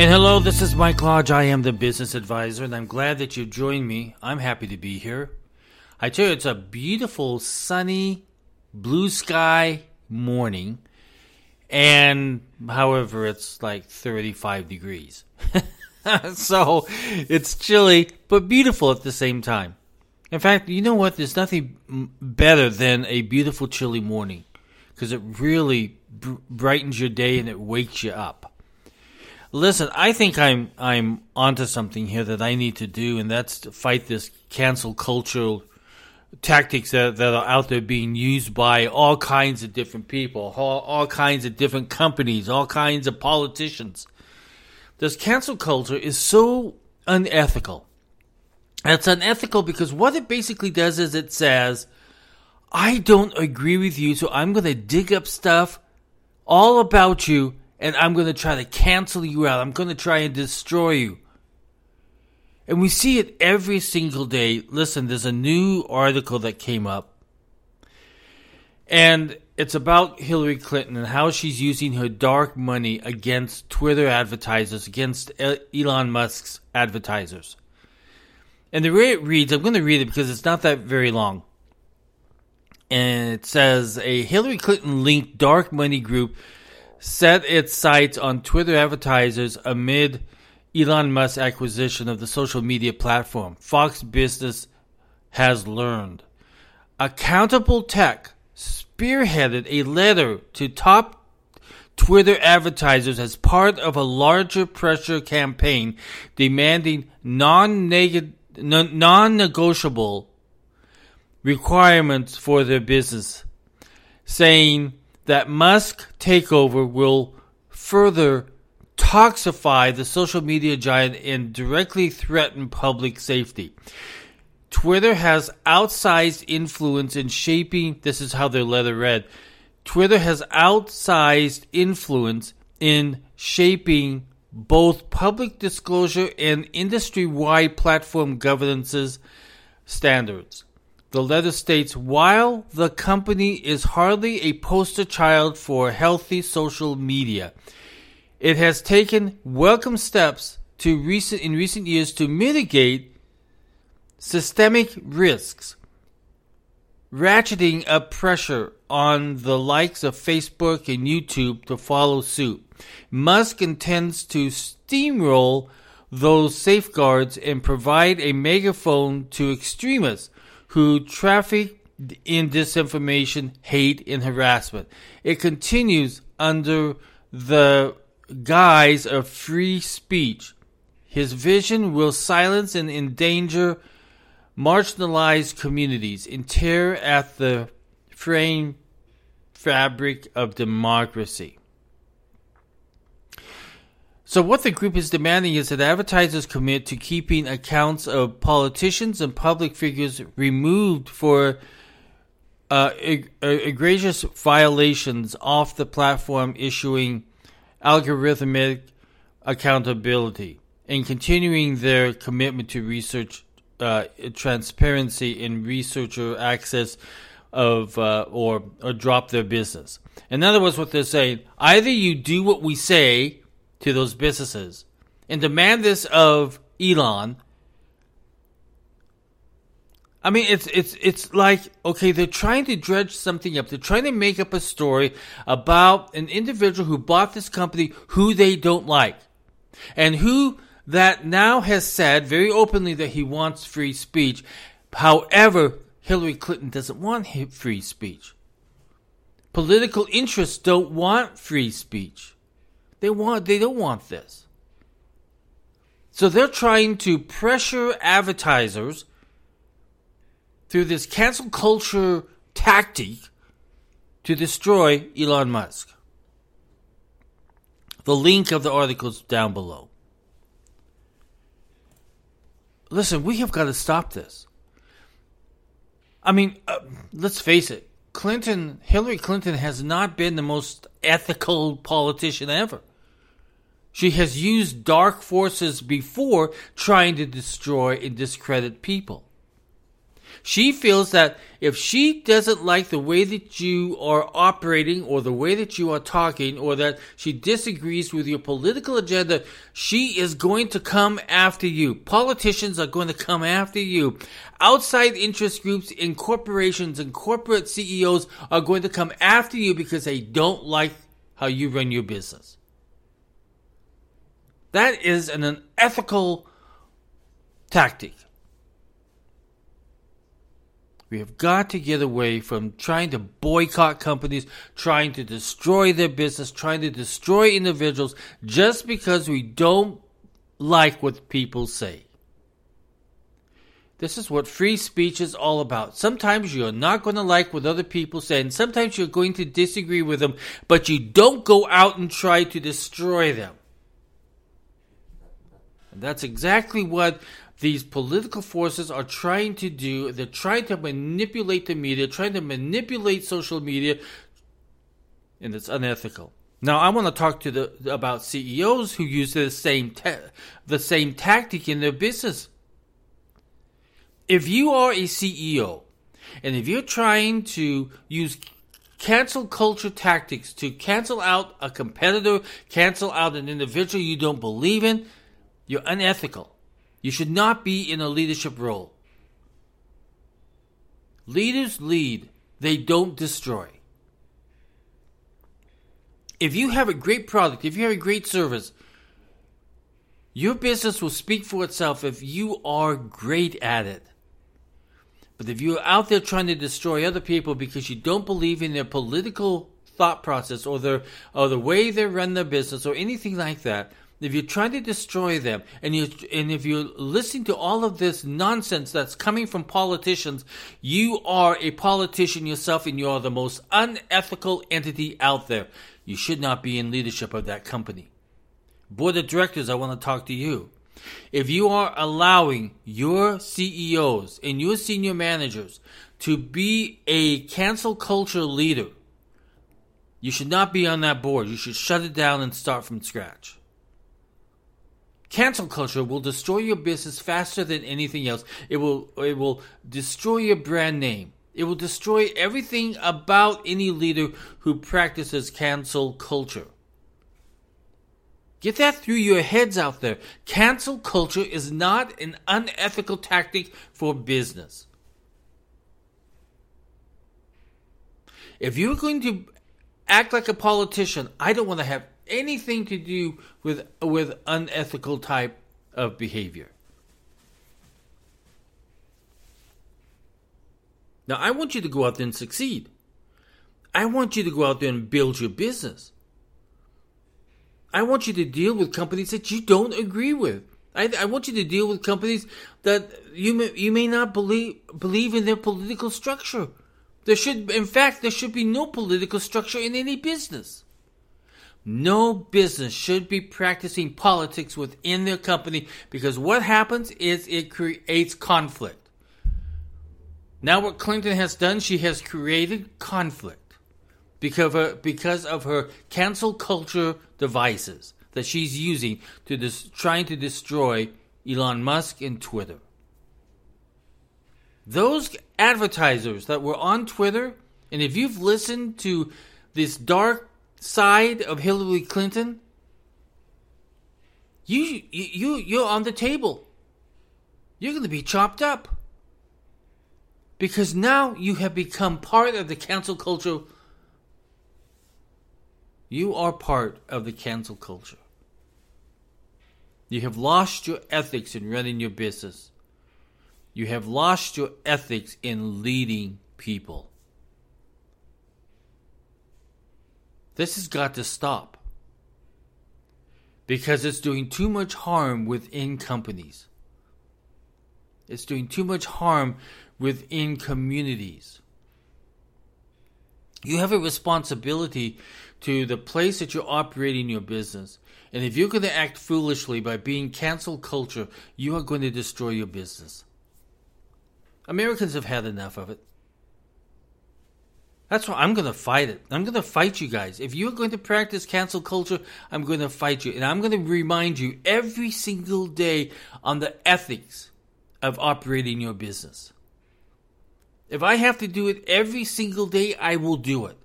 And hello, this is Mike Lodge. I am the business advisor, and I'm glad that you joined me. I'm happy to be here. I tell you, it's a beautiful, sunny, blue sky morning. And however, it's like 35 degrees. so it's chilly, but beautiful at the same time. In fact, you know what? There's nothing better than a beautiful, chilly morning because it really br- brightens your day and it wakes you up. Listen, I think I'm I'm onto something here that I need to do, and that's to fight this cancel culture tactics that, that are out there being used by all kinds of different people, all, all kinds of different companies, all kinds of politicians. This cancel culture is so unethical. It's unethical because what it basically does is it says, I don't agree with you, so I'm going to dig up stuff all about you and I'm going to try to cancel you out. I'm going to try and destroy you. And we see it every single day. Listen, there's a new article that came up, and it's about Hillary Clinton and how she's using her dark money against Twitter advertisers, against Elon Musk's advertisers. And the way it reads, I'm going to read it because it's not that very long. And it says a Hillary Clinton linked dark money group set its sights on Twitter advertisers amid Elon Musk's acquisition of the social media platform. Fox Business has learned. Accountable Tech spearheaded a letter to top Twitter advertisers as part of a larger pressure campaign demanding non-negotiable requirements for their business, saying that Musk takeover will further toxify the social media giant and directly threaten public safety. Twitter has outsized influence in shaping, this is how their letter read. Twitter has outsized influence in shaping both public disclosure and industry wide platform governances standards. The letter states while the company is hardly a poster child for healthy social media, it has taken welcome steps to recent in recent years to mitigate systemic risks, ratcheting up pressure on the likes of Facebook and YouTube to follow suit. Musk intends to steamroll those safeguards and provide a megaphone to extremists who traffic in disinformation, hate, and harassment. It continues under the guise of free speech. His vision will silence and endanger marginalized communities and tear at the frame fabric of democracy. So, what the group is demanding is that advertisers commit to keeping accounts of politicians and public figures removed for uh, egregious violations off the platform, issuing algorithmic accountability and continuing their commitment to research uh, transparency and researcher access of uh, or or drop their business. In other words, what they're saying: either you do what we say to those businesses and demand this of Elon. I mean, it's it's it's like okay, they're trying to dredge something up. They're trying to make up a story about an individual who bought this company who they don't like, and who that now has said very openly that he wants free speech. However, Hillary Clinton doesn't want free speech. Political interests don't want free speech. They want they don't want this. So they're trying to pressure advertisers through this cancel culture tactic to destroy Elon Musk. The link of the article is down below. Listen, we have got to stop this. I mean, uh, let's face it. Clinton, Hillary Clinton has not been the most ethical politician ever. She has used dark forces before trying to destroy and discredit people. She feels that if she doesn't like the way that you are operating or the way that you are talking or that she disagrees with your political agenda, she is going to come after you. Politicians are going to come after you. Outside interest groups and corporations and corporate CEOs are going to come after you because they don't like how you run your business. That is an unethical tactic. We have got to get away from trying to boycott companies, trying to destroy their business, trying to destroy individuals just because we don't like what people say. This is what free speech is all about. Sometimes you're not going to like what other people say, and sometimes you're going to disagree with them, but you don't go out and try to destroy them. And that's exactly what these political forces are trying to do. They're trying to manipulate the media, trying to manipulate social media, and it's unethical. Now, I want to talk to the about CEOs who use the same the same tactic in their business. If you are a CEO, and if you're trying to use cancel culture tactics to cancel out a competitor, cancel out an individual you don't believe in, you're unethical. You should not be in a leadership role. Leaders lead, they don't destroy. If you have a great product, if you have a great service, your business will speak for itself if you are great at it. But if you're out there trying to destroy other people because you don't believe in their political thought process or their or the way they run their business or anything like that, if you're trying to destroy them and you and if you're listening to all of this nonsense that's coming from politicians, you are a politician yourself and you are the most unethical entity out there. You should not be in leadership of that company. Board of directors, I want to talk to you. If you are allowing your CEOs and your senior managers to be a cancel culture leader, you should not be on that board. You should shut it down and start from scratch. Cancel culture will destroy your business faster than anything else. It will it will destroy your brand name. It will destroy everything about any leader who practices cancel culture. Get that through your heads out there. Cancel culture is not an unethical tactic for business. If you're going to act like a politician, I don't want to have anything to do with with unethical type of behavior. Now, I want you to go out there and succeed. I want you to go out there and build your business. I want you to deal with companies that you don't agree with. I, I want you to deal with companies that you may, you may not believe believe in their political structure. There should, in fact, there should be no political structure in any business. No business should be practicing politics within their company because what happens is it creates conflict. Now, what Clinton has done, she has created conflict because of her, because of her cancel culture devices that she's using to dis- trying to destroy Elon Musk and Twitter. Those advertisers that were on Twitter, and if you've listened to this dark side of Hillary Clinton, you you you're on the table. You're going to be chopped up. Because now you have become part of the cancel culture. You are part of the cancel culture. You have lost your ethics in running your business. You have lost your ethics in leading people. This has got to stop because it's doing too much harm within companies. It's doing too much harm within communities. You have a responsibility to the place that you're operating your business. And if you're going to act foolishly by being cancel culture, you are going to destroy your business. Americans have had enough of it. That's why I'm going to fight it. I'm going to fight you guys. If you're going to practice cancel culture, I'm going to fight you. And I'm going to remind you every single day on the ethics of operating your business. If I have to do it every single day, I will do it.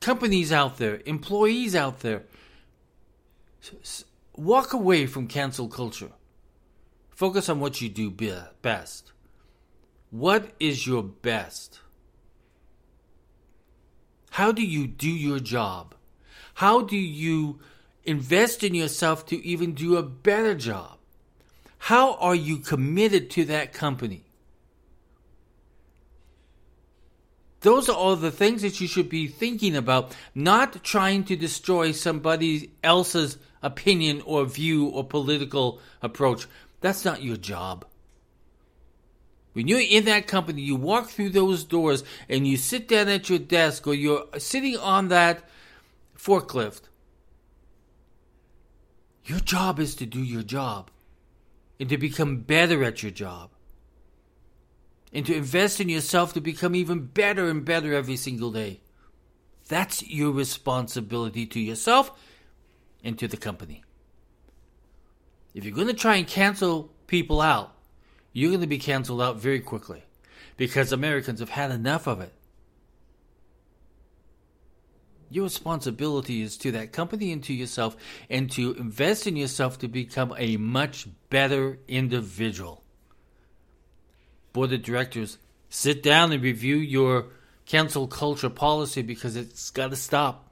Companies out there, employees out there, walk away from cancel culture. Focus on what you do best. What is your best? How do you do your job? How do you invest in yourself to even do a better job? How are you committed to that company? Those are all the things that you should be thinking about, not trying to destroy somebody else's opinion or view or political approach. That's not your job. When you're in that company, you walk through those doors and you sit down at your desk or you're sitting on that forklift. Your job is to do your job and to become better at your job and to invest in yourself to become even better and better every single day. That's your responsibility to yourself and to the company. If you're going to try and cancel people out, you're going to be canceled out very quickly because Americans have had enough of it. Your responsibility is to that company and to yourself, and to invest in yourself to become a much better individual. Board of directors, sit down and review your cancel culture policy because it's got to stop.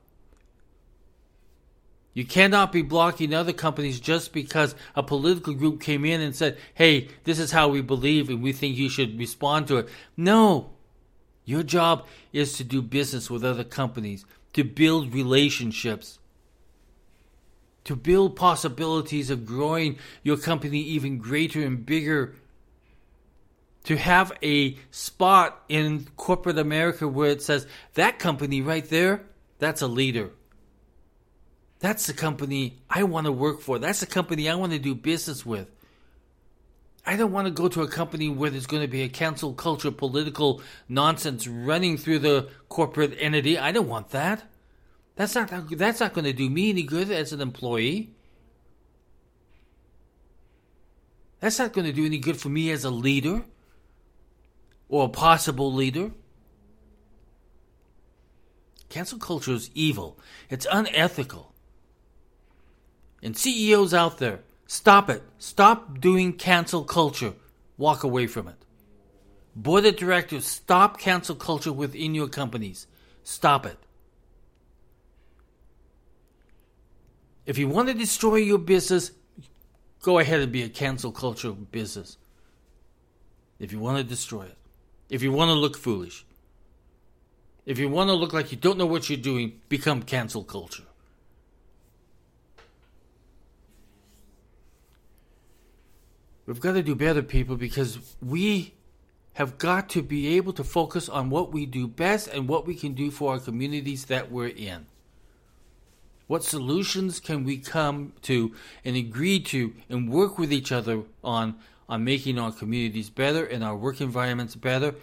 You cannot be blocking other companies just because a political group came in and said, hey, this is how we believe and we think you should respond to it. No. Your job is to do business with other companies, to build relationships, to build possibilities of growing your company even greater and bigger, to have a spot in corporate America where it says, that company right there, that's a leader. That's the company I want to work for. That's the company I want to do business with. I don't want to go to a company where there's going to be a cancel culture, political nonsense running through the corporate entity. I don't want that. That's not that's not going to do me any good as an employee. That's not going to do any good for me as a leader or a possible leader. Cancel culture is evil. It's unethical. And CEOs out there, stop it. Stop doing cancel culture. Walk away from it. Board of directors, stop cancel culture within your companies. Stop it. If you want to destroy your business, go ahead and be a cancel culture business. If you want to destroy it. If you want to look foolish. If you want to look like you don't know what you're doing, become cancel culture. We've got to do better, people, because we have got to be able to focus on what we do best and what we can do for our communities that we're in. What solutions can we come to and agree to and work with each other on on making our communities better and our work environments better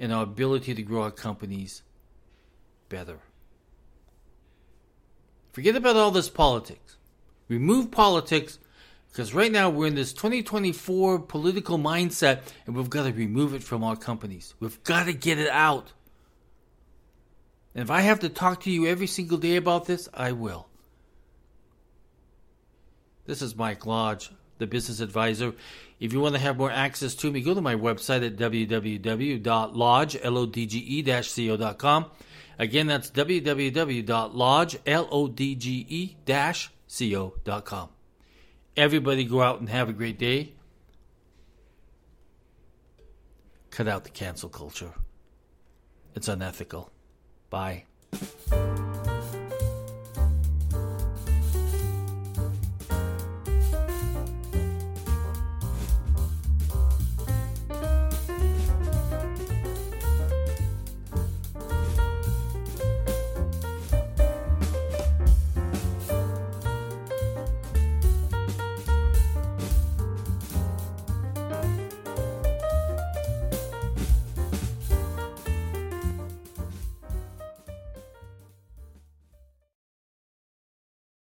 and our ability to grow our companies better. Forget about all this politics. Remove politics because right now we're in this 2024 political mindset and we've got to remove it from our companies. We've got to get it out. And if I have to talk to you every single day about this, I will. This is Mike Lodge, the business advisor. If you want to have more access to me, go to my website at www.lodge-co.com. Again, that's www.lodge-co.com. Everybody go out and have a great day. Cut out the cancel culture. It's unethical. Bye.